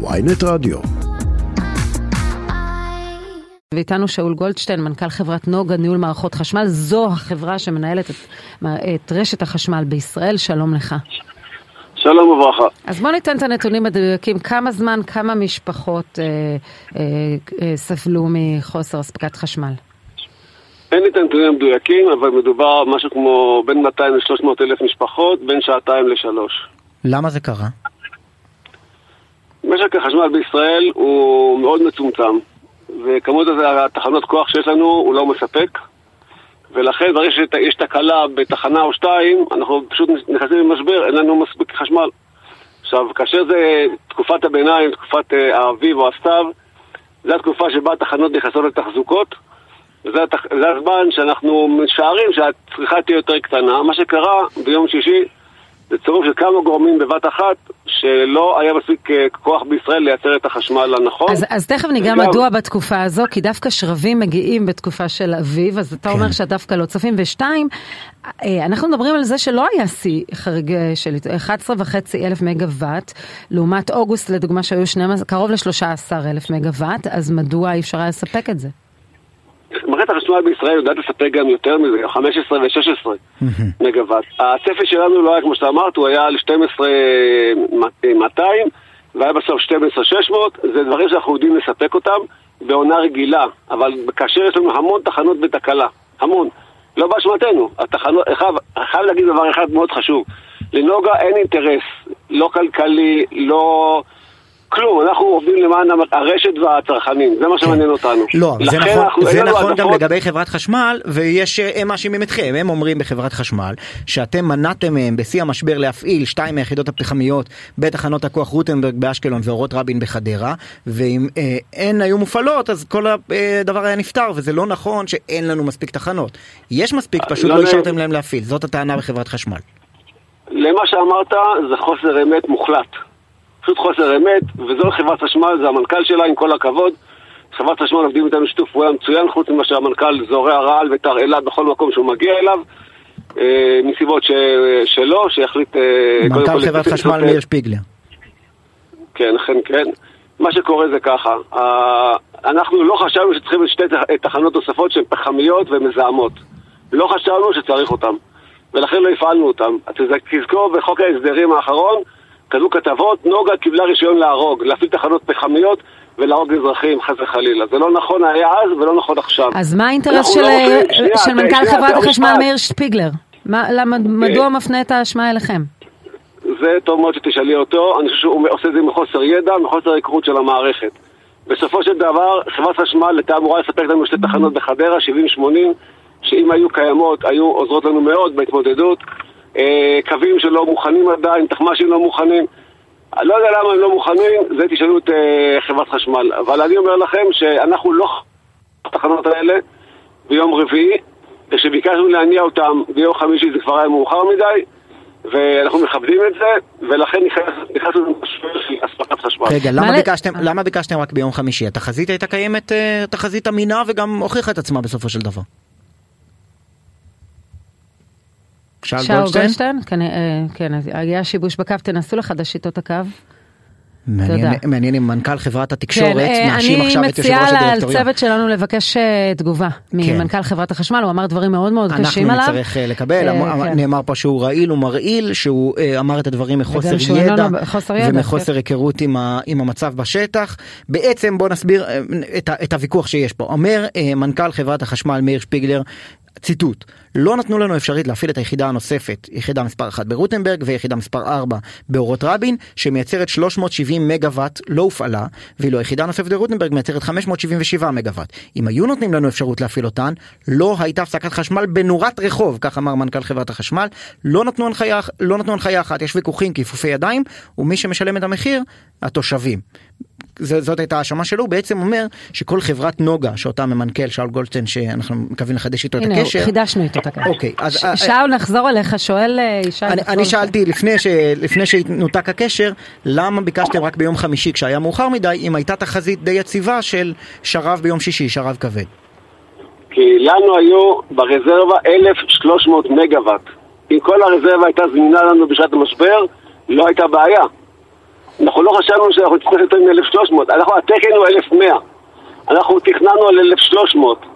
ויינט רדיו. ואיתנו שאול גולדשטיין, מנכ"ל חברת נוגה ניהול מערכות חשמל, זו החברה שמנהלת את, את רשת החשמל בישראל, שלום לך. שלום וברכה. אז בוא ניתן את הנתונים המדויקים, כמה זמן, כמה משפחות אה, אה, אה, סבלו מחוסר אספקת חשמל? אין לי את הנתונים המדויקים, אבל מדובר משהו כמו בין 200 ל-300 אלף משפחות, בין שעתיים לשלוש. למה זה קרה? משק החשמל בישראל הוא מאוד מצומצם, וכמות התחנות כוח שיש לנו הוא לא מספק, ולכן ברגע שיש תקלה בתחנה או שתיים, אנחנו פשוט נכנסים למשבר, אין לנו מספיק חשמל. עכשיו, כאשר זה תקופת הביניים, תקופת האביב או הסתיו, זו התקופה שבה התחנות נכנסות לתחזוקות, וזה הזמן שאנחנו משערים שהצריכה תהיה יותר קטנה. מה שקרה ביום שישי זה צירוף של כמה גורמים בבת אחת, שלא היה מספיק אה, כוח בישראל לייצר את החשמל הנכון. אז, אז תכף ניגע וגם... מדוע בתקופה הזו, כי דווקא שרבים מגיעים בתקופה של אביב, אז אתה כן. אומר שדווקא לא צופים. ושתיים, אה, אנחנו מדברים על זה שלא היה שיא חריג אה, של 11 וחצי אלף מגוואט, לעומת אוגוסט לדוגמה שהיו 12, קרוב ל-13 אלף מגוואט, אז מדוע אי אפשר היה לספק את זה? מערכת החשמל בישראל יודעת לספק גם יותר מזה, 15 ו-16 מגוואט. הצפי שלנו לא היה כמו שאתה אמרת, הוא היה על 12,200 והיה בסוף 12,600, זה דברים שאנחנו יודעים לספק אותם בעונה רגילה, אבל כאשר יש לנו המון תחנות בתקלה, המון, לא באשמתנו, התחנות, חייב להגיד דבר אחד מאוד חשוב, לנוגה אין אינטרס, לא כלכלי, לא... כלום, אנחנו עובדים למען הרשת והצרכנים, זה מה שמעניין אותנו. לא, זה נכון, זה נכון גם לגבי חברת חשמל, ויש, הם מאשימים אתכם, הם אומרים בחברת חשמל, שאתם מנעתם מהם בשיא המשבר להפעיל שתיים מהיחידות הפחמיות בתחנות הכוח רוטנברג באשקלון ואורות רבין בחדרה, ואם אה, הן היו מופעלות, אז כל הדבר היה נפתר, וזה לא נכון שאין לנו מספיק תחנות. יש מספיק, פשוט לא, לא השארתם להם להפעיל, זאת הטענה בחברת חשמל. למה שאמרת זה חוסר אמת מוחלט. פשוט חוסר אמת, וזו חברת חשמל, זה המנכ"ל שלה, עם כל הכבוד. חברת חשמל עובדים איתנו שיתוף פעולה מצוין, חוץ ממה שהמנכ"ל זורע רעל ותרעלה בכל מקום שהוא מגיע אליו, אה, מסיבות ש... שלו, שיחליט... אה, מנכ"ל חברת חשמל מאיר שפיגלר. כן, אכן כן. מה שקורה זה ככה, אנחנו לא חשבנו שצריכים שתי תחנות נוספות שהן פחמיות ומזהמות. לא חשבנו שצריך אותן, ולכן לא הפעלנו אותן. תזכור בחוק ההסדרים האחרון, כזו כתבות, נוגה קיבלה רישיון להרוג, להפעיל תחנות פחמיות ולהרוג אזרחים, חס וחלילה. זה לא נכון היה אז ולא נכון עכשיו. אז מה האינטרס של, לא שנייה, של מנכ"ל חברת החשמל מאיר שפיגלר? מה, למה, מדוע הוא מפנה את האשמה אליכם? זה טוב מאוד שתשאלי אותו, אני חושב שהוא עושה את זה מחוסר ידע, מחוסר היכרות של המערכת. בסופו של דבר, חברת חשמל הייתה אמורה לספק לנו שתי תחנות בחדרה, 70-80, שאם היו קיימות, היו עוזרות לנו מאוד בהתמודדות. אה, קווים שלא מוכנים עדיין, תחמ"שים לא מוכנים. אני לא יודע למה הם לא מוכנים, זה תשאלו את אה, חברת חשמל. אבל אני אומר לכם שאנחנו לא התחנות האלה ביום רביעי, וכשביקשנו להניע אותם ביום חמישי זה כבר היה מאוחר מדי, ואנחנו מכבדים את זה, ולכן נכנסנו למשבר של אספקת חשמל. רגע, למה ביקשתם, למה ביקשתם רק ביום חמישי? התחזית הייתה קיימת, אה, תחזית אמינה וגם הוכיחה את עצמה בסופו של דבר. שאול גולדשטיין? כן, אה, כן, היה שיבוש בקו, תנסו לחדש איתו את הקו. מעניין, מעניין אם מנכ"ל חברת התקשורת כן, מאשים עכשיו את יושב ראש הדירקטוריון. אני מציעה לצוות שלנו לבקש אה, תגובה כן. ממנכ"ל חברת החשמל, הוא אמר דברים מאוד מאוד קשים עליו. אנחנו נצטרך אה, לקבל, אמר, כן. נאמר פה שהוא רעיל ומרעיל, שהוא אמר את הדברים מחוסר ידע, ידע ומחוסר כן. היכרות עם, ה, עם המצב בשטח. בעצם בוא נסביר את, את הוויכוח שיש פה. אומר מנכ"ל חברת החשמל מאיר שפיגלר, ציטוט, לא נתנו לנו אפשרית להפעיל את היחידה הנוספת, יחידה מספר 1 ברוטנברג ויחידה מספר 4 באורות רבין, שמייצרת 370 מגוואט, לא הופעלה, ואילו היחידה הנוספת ברוטנברג מייצרת 577 מגוואט. אם היו נותנים לנו אפשרות להפעיל אותן, לא הייתה הפסקת חשמל בנורת רחוב, כך אמר מנכ"ל חברת החשמל, לא נתנו הנחיה, לא נתנו הנחיה אחת, יש ויכוחים כיפופי ידיים, ומי שמשלם את המחיר, התושבים. זאת הייתה האשמה שלו, הוא בעצם אומר שכל חברת נוגה שאותה ממנכ"ל שאול גולדשטיין שאנחנו מקווים לחדש איתו את הקשר. הנה, חידשנו איתו את הקשר. אוקיי, אז... אה, שאול נחזור אליך, שואל אה, ישי. אני, אני שאלתי לפני, ש, לפני שנותק הקשר, למה ביקשתם רק ביום חמישי כשהיה מאוחר מדי, אם הייתה תחזית די יציבה של שרב ביום שישי, שרב כבד? כי לנו היו ברזרבה 1,300 מגוואט. אם כל הרזרבה הייתה זמינה לנו בשעת המשבר, לא הייתה בעיה. אנחנו לא חשבנו שאנחנו נצטרך יותר מ-1,300, התקן הוא 1,100. אנחנו תכננו על 1,300.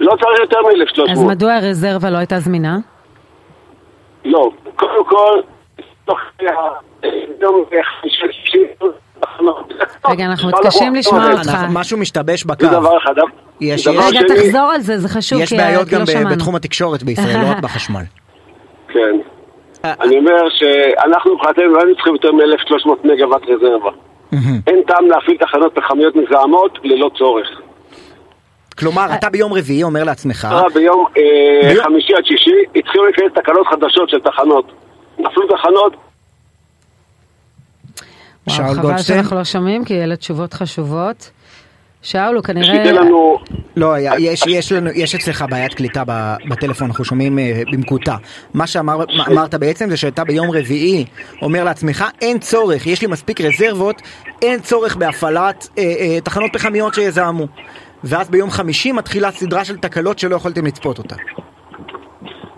לא צריך יותר מ-1,300. אז מדוע הרזרבה לא הייתה זמינה? לא, קודם כל, תוך רגע, אנחנו מתקשים לשמוע אותך. משהו משתבש בקו. זה דבר אחד. רגע, תחזור על זה, זה חשוב, יש בעיות גם בתחום התקשורת בישראל, לא רק בחשמל. כן. אני אומר שאנחנו מבחינתנו לא היינו צריכים יותר מ-1,300 מגוואט רזרבה. אין טעם להפעיל תחנות פחמיות מזהמות ללא צורך. כלומר, אתה ביום רביעי אומר לעצמך... ביום חמישי עד שישי התחילו להיכנס תקלות חדשות של תחנות. נפלו תחנות שאול גולדשטיין. חבל שאנחנו לא שומעים, כי אלה תשובות חשובות. שאול, הוא כנראה... לנו... לא, יש, יש, לנו, יש אצלך בעיית קליטה בטלפון, אנחנו שומעים במקוטע. מה שאמרת בעצם זה שאתה ביום רביעי אומר לעצמך, אין צורך, יש לי מספיק רזרבות, אין צורך בהפעלת אה, אה, תחנות פחמיות שיזהמו. ואז ביום חמישי מתחילה סדרה של תקלות שלא יכולתם לצפות אותה.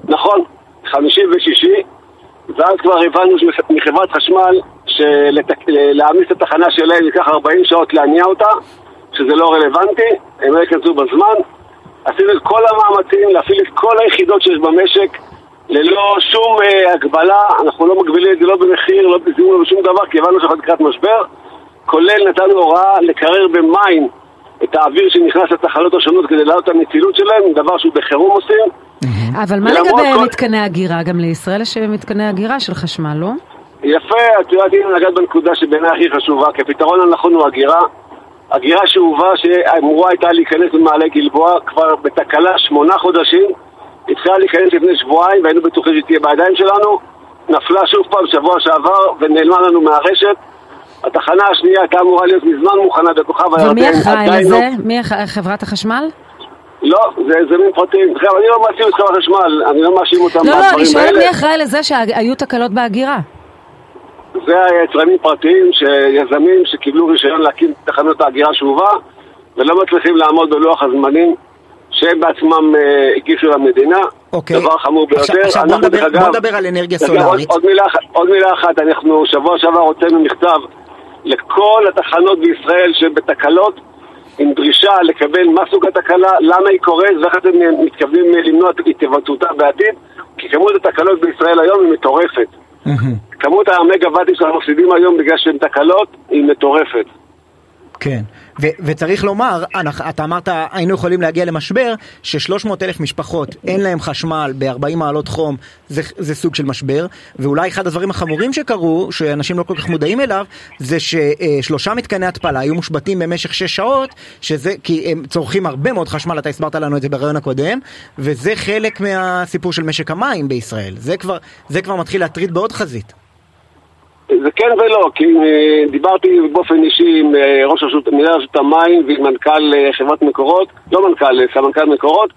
נכון, חמישי ושישי, ואז כבר הבנו מחברת חשמל שלהעמיס את התחנה שלהם ייקח 40 שעות להניע אותה, שזה לא רלוונטי, הם לא ייכנסו בזמן. עשינו את כל המאמצים להפעיל את כל היחידות שיש במשק ללא שום אה, הגבלה, אנחנו לא מגבילים את זה לא במחיר, לא בזימון, לא בשום דבר, כי הבנו שאנחנו לקראת משבר, כולל נתנו הוראה לקרר במים את האוויר שנכנס לתחנות השונות כדי להעלות את הנצילות שלהם, דבר שהוא בחירום עושים. אבל מה לגבי מתקני הגירה? גם לישראל יש מתקני הגירה של חשמל, לא? יפה, את יודעת, הנה נגעת בנקודה שבעיניי הכי חשובה, כי הפתרון הנכון הוא הגירה. הגירה שאובה שאמורה הייתה להיכנס במעלה גלבוע כבר בתקלה שמונה חודשים, התחילה להיכנס לפני שבועיים והיינו בטוחים שהיא תהיה בידיים שלנו, נפלה שוב פעם שבוע שעבר ונעלמה לנו מהרשת. התחנה השנייה הייתה אמורה להיות מזמן מוכנה בכוכב הירדן. ומי אחראי לזה? לא... מי חברת החשמל? לא, זה יזמים פרטיים. אני לא מאשים את חברת החשמל, אני לא מאשים אותם לא, לא, אני שואלת מי אחראי לזה שהיו תקלות בהגירה. זה היצרנים פרטיים, יזמים שקיבלו רישיון להקים תחנות ההגירה שאובה ולא מצליחים לעמוד בלוח הזמנים שהם בעצמם אה, הגישו למדינה. אוקיי. דבר חמור ביותר. עכשיו, עכשיו בוא, נדבר, בוא נדבר על אנרגיה סולארית. עוד, עוד, מילה, עוד מילה אחת, אנחנו שבוע שעבר הוצאנו מכתב לכל התחנות בישראל שהן בתקלות עם דרישה לקבל מה סוג התקלה, למה היא קורית ואיך אתם מתכוונים למנוע את התבטאותה בעתיד כי כמות התקלות בישראל היום היא מטורפת. כמות המגה-ואטים שאנחנו מפסידים היום בגלל שהן תקלות היא מטורפת. כן, ו- וצריך לומר, אתה אמרת היינו יכולים להגיע למשבר ש-300 אלף משפחות אין להם חשמל ב-40 מעלות חום, זה, זה סוג של משבר, ואולי אחד הדברים החמורים שקרו, שאנשים לא כל כך מודעים אליו, זה ששלושה מתקני התפלה היו מושבתים במשך 6 שעות, שזה, כי הם צורכים הרבה מאוד חשמל, אתה הסברת לנו את זה ברעיון הקודם, וזה חלק מהסיפור של משק המים בישראל, זה כבר, זה כבר מתחיל להטריד בעוד חזית. זה כן ולא, כי אה, דיברתי באופן אישי עם אה, ראש רשות, מנהל רשות המים ועם מנכ"ל אה, חברת מקורות, לא מנכ"ל, סמנכ"ל מקורות,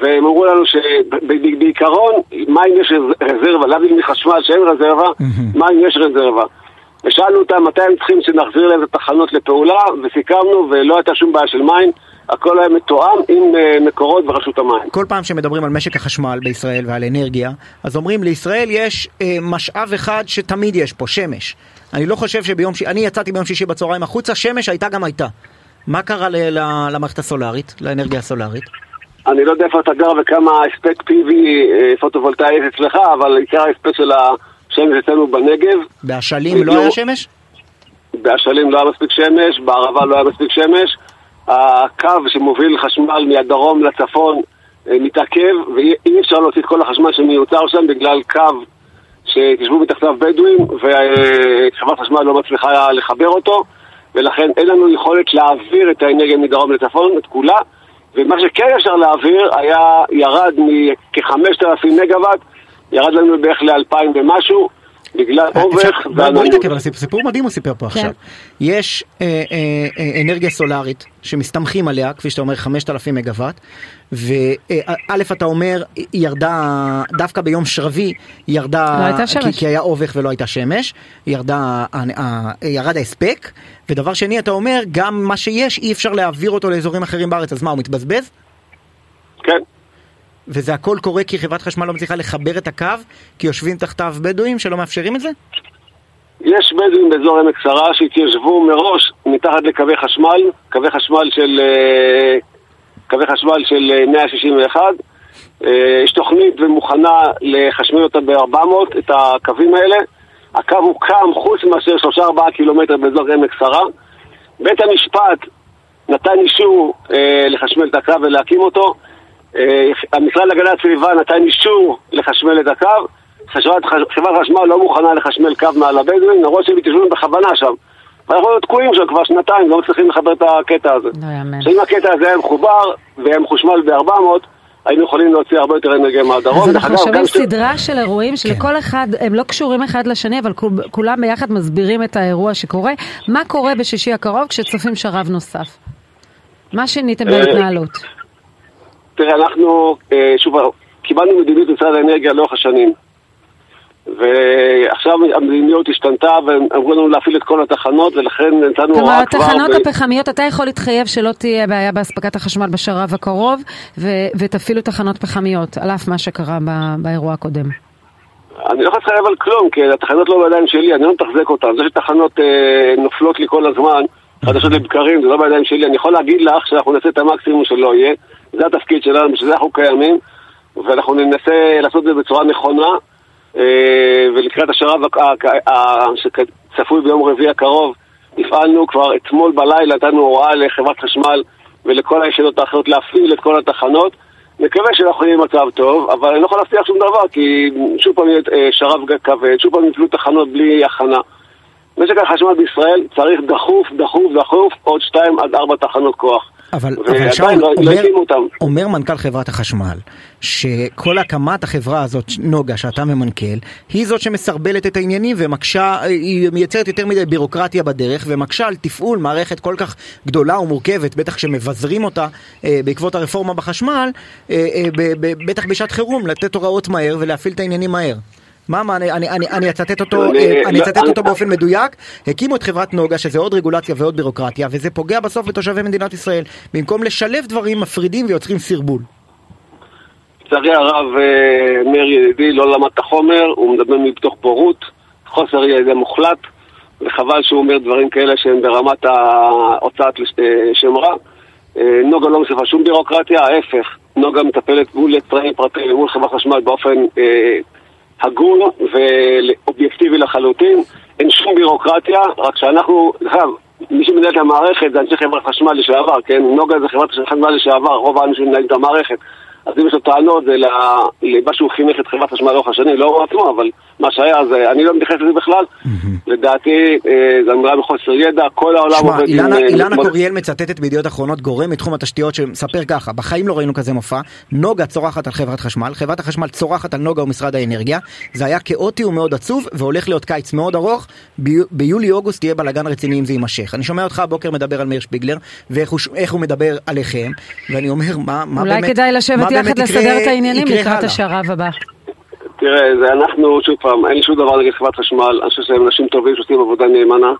והם אמרו לנו שבעיקרון מים יש רזרבה, להבדיל מחשמל שאין רזרבה, מים יש רזרבה. ושאלנו אותם מתי הם צריכים שנחזיר להם את התחנות לפעולה, וסיכמנו ולא הייתה שום בעיה של מים. הכל היה מתואם עם uh, מקורות ברשות המים. כל פעם שמדברים על משק החשמל בישראל ועל אנרגיה, אז אומרים לישראל יש uh, משאב אחד שתמיד יש פה, שמש. אני לא חושב שביום שישי, אני יצאתי ביום שישי בצהריים החוצה, שמש הייתה גם הייתה. מה קרה ל- ל- למערכת הסולארית, לאנרגיה הסולארית? אני לא יודע איפה אתה גר וכמה הספק PV אה, פוטו-וולטאי יש אצלך, אבל עיקר ההספק של השמש אצלנו בנגב. באשלים לא היה שמש? באשלים לא היה מספיק שמש, בערבה לא היה מספיק שמש. הקו שמוביל חשמל מהדרום לצפון אה, מתעכב ואי אפשר להוציא את כל החשמל שמיוצר שם בגלל קו שתשבו מתחתיו בדואים וחברת חשמל לא מצליחה לחבר אותו ולכן אין לנו יכולת להעביר את האנרגיה מדרום לצפון, את כולה ומה שכן אפשר להעביר היה ירד מכ-5,000 מגוואט ירד לנו בערך ל-2,000 ומשהו בגלל אה, אובך. בוא נתעכב על סיפור מדהים הוא סיפר פה כן. עכשיו. יש אה, אה, אנרגיה סולארית שמסתמכים עליה, כפי שאתה אומר 5,000 מגוואט, וא' אתה אומר ירדה, דווקא ביום שרבי ירדה, לא כי היה אובך ולא הייתה שמש, ירדה, ירד ההספק, ודבר שני אתה אומר גם מה שיש אי אפשר להעביר אותו לאזורים אחרים בארץ, אז מה הוא מתבזבז? כן. וזה הכל קורה כי חברת חשמל לא מצליחה לחבר את הקו, כי יושבים תחתיו בדואים שלא מאפשרים את זה? יש בדואים באזור עמק שרה שהתיישבו מראש מתחת לקווי חשמל, קווי חשמל של, אה, קווי חשמל של 161. אה, יש תוכנית ומוכנה לחשמל אותה ב-400, את הקווים האלה. הקו הוקם חוץ מאשר 3-4 קילומטר באזור עמק שרה. בית המשפט נתן אישור אה, לחשמל את הקו ולהקים אותו. אה, המשרד להגנת הסביבה נתן אישור לחשמל את הקו. חברת חשמל לא מוכנה לחשמל קו מעל הבדואים, למרות שהם התיישבו בכוונה שם. ואנחנו תקועים שם כבר שנתיים, לא מצליחים לחבר את הקטע הזה. לא יאמן. שאם הקטע הזה היה מחובר והיה מחושמל ב-400, היינו יכולים להוציא הרבה יותר אנרגיה מהדרום. אז אנחנו שומעים סדרה של אירועים שלכל כן. אחד, הם לא קשורים אחד לשני, אבל כולם ביחד מסבירים את האירוע שקורה. מה קורה בשישי הקרוב כשצופים שרב נוסף? מה שיניתם אה, בהתנהלות? תראה, אנחנו, אה, שוב, קיבלנו מדיניות משרד האנרגיה לאורך השנים. ועכשיו המדיניות השתנתה ואמרו לנו להפעיל את כל התחנות ולכן נתנו הוראה כבר... כלומר, התחנות ב... הפחמיות, אתה יכול להתחייב שלא תהיה בעיה באספקת החשמל בשרב הקרוב ו- ותפעילו תחנות פחמיות, על אף מה שקרה ב- באירוע הקודם. אני לא יכול להתחייב על כלום, כי התחנות לא בידיים שלי, אני לא מתחזק אותן. זה שתחנות אה, נופלות לי כל הזמן, חדשות לבקרים, זה לא בידיים שלי. אני יכול להגיד לך שאנחנו נעשה את המקסימום שלא יהיה. זה התפקיד שלנו, בשביל זה אנחנו קיימים, ואנחנו ננסה לעשות את זה בצורה נכונה. אה, ולקראת השרב שצפוי ביום רביעי הקרוב, הפעלנו כבר אתמול בלילה, נתנו הוראה לחברת חשמל ולכל היחידות האחרות להפעיל את כל התחנות. מקווה שאנחנו נהיה במצב טוב, אבל אני לא יכול להבטיח שום דבר, כי שוב פעם יהיה אה, שרב כבד, שוב פעם יפלו תחנות בלי הכנה. משק החשמל בישראל צריך דחוף, דחוף, דחוף עוד שתיים עד ארבע תחנות כוח. אבל, אבל שאול, לא, אומר, לא אומר מנכ"ל חברת החשמל שכל הקמת החברה הזאת, נוגה, שאתה ממנכ"ל, היא זאת שמסרבלת את העניינים ומקשה, היא מייצרת יותר מדי בירוקרטיה בדרך ומקשה על תפעול מערכת כל כך גדולה ומורכבת, בטח כשמבזרים אותה אה, בעקבות הרפורמה בחשמל, אה, אה, ב, ב, בטח בשעת חירום, לתת הוראות מהר ולהפעיל את העניינים מהר. מה, מה, אני, אני, אני, אני אצטט אותו, אני אה, אצטט אותו באופן מדויק, הקימו את חברת נוגה שזה עוד רגולציה ועוד בירוקרטיה וזה פוגע בסוף בתושבי מדינת ישראל במקום לשלב דברים מפרידים ויוצרים סרבול. לצערי הרב אה, מאיר ידידי לא למד את החומר, הוא מדבר מתוך בורות, חוסר ידע מוחלט וחבל שהוא אומר דברים כאלה שהם ברמת ההוצאת אה, שם רע. נוגה לא מוסיפה שום בירוקרטיה, ההפך, נוגה מטפלת מול יצרנים פרטיים ומול חברת חשמל באופן אה, הגון ואובייקטיבי לחלוטין, אין שום בירוקרטיה, רק שאנחנו, אגב, מי שמנהל את המערכת זה אנשי חברת חשמל לשעבר, כן? נוגה זה חברת חשמל לשעבר, רוב האנשים מנהלים את המערכת. אז אם יש לו טענות זה למה שהוא חינך את חברת חשמל לאורך השנים, לא הוא עצמו, אבל מה שהיה, אז אני לא מתייחס לזה בכלל. לדעתי, אה, זו אמירה בחוסר ידע, כל העולם עובד עם... אה, אילנה קוריאל מצטטת בידיעות אחרונות גורם מתחום התשתיות שמספר ככה, בחיים לא ראינו כזה מופע, נוגה צורחת על חברת חשמל, חברת החשמל צורחת על נוגה ומשרד האנרגיה, זה היה כאוטי ומאוד עצוב, והולך להיות קיץ מאוד ארוך, ביולי-אוגוסט תהיה בלאגן רציני אם זה יימשך. אני שומע אותך הבוקר מדבר על מאיר שפיגלר, ואיך הוא מדבר עליכם, ואני אומר, מה באמת... אולי כדאי לשבת יחד לסדר את העניינים לקראת השרב הבא. תראה, זה אנחנו, שוב פעם, אין שום דבר נגד חברת חשמל, אני חושב שהם אנשים טובים שעושים עבודה נאמנה.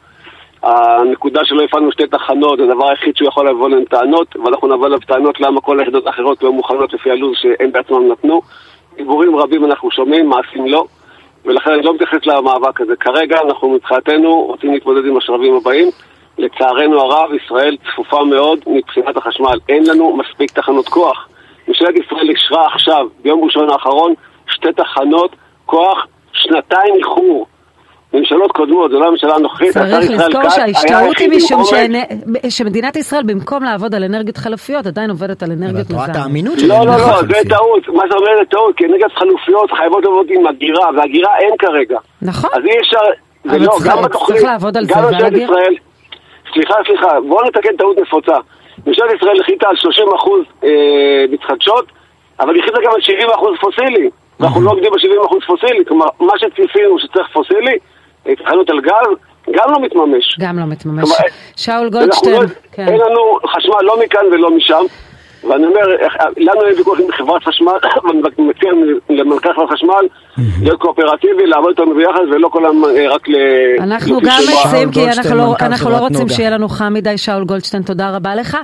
הנקודה שלא הפעלנו שתי תחנות, זה הדבר היחיד שהוא יכול לבוא להם טענות, ואנחנו נבוא אליו טענות למה כל היחידות האחרות לא מוכנות לפי הלו"ז שהם בעצמם נתנו. דיבורים רבים אנחנו שומעים, מעשים לא, ולכן אני לא מתייחס למאבק הזה. כרגע אנחנו מבחינתנו רוצים להתמודד עם השרבים הבאים. לצערנו הרב, ישראל צפופה מאוד מבחינת החשמל. אין לנו מספיק תחנות כוח. ממשלת ישראל אישרה עכשיו, ביום ראשון האחרון, שתי תחנות כוח, שנתיים איחור. ממשלות קודמות, זו לא הממשלה הנוכחית. צריך לזכור שההשתאות היא משום שמדינת ישראל במקום לעבוד על אנרגיות חלופיות עדיין עובדת על אנרגיות מזהמות. לא, לא, לא, זה טעות, מה זה אומר זה טעות, כי אנרגיות חלופיות חייבות לעבוד עם הגירה, והגירה אין כרגע. נכון. אז אי אפשר, זה לא, גם בתוכנית, צריך לעבוד על זה ועל ישראל, סליחה, סליחה, בואו נתקן טעות נפוצה. ממשלת ישראל החליטה על 30% אה, מתחדשות, אבל היא החליטה גם על 70% פוסילי. ואנחנו לא עובדים ב-70% פוסילי, כלומר, מה שציפינו שצריך פוסילי, תחנות על גז, גם לא מתממש. גם לא מתממש. שאול גולדשטיין. לא, כן. אין לנו חשמל לא מכאן ולא משם. ואני אומר, לנו אין ויכוח עם חברת חשמל, ואני מציע למנכ"ל חברת חשמל להיות קואופרטיבי, לעבוד איתנו ביחד ולא כל אה, רק ל... אנחנו גם מציעים, כי אנחנו לא רוצים שיהיה לנו חם מדי, שאול גולדשטיין, תודה רבה לך.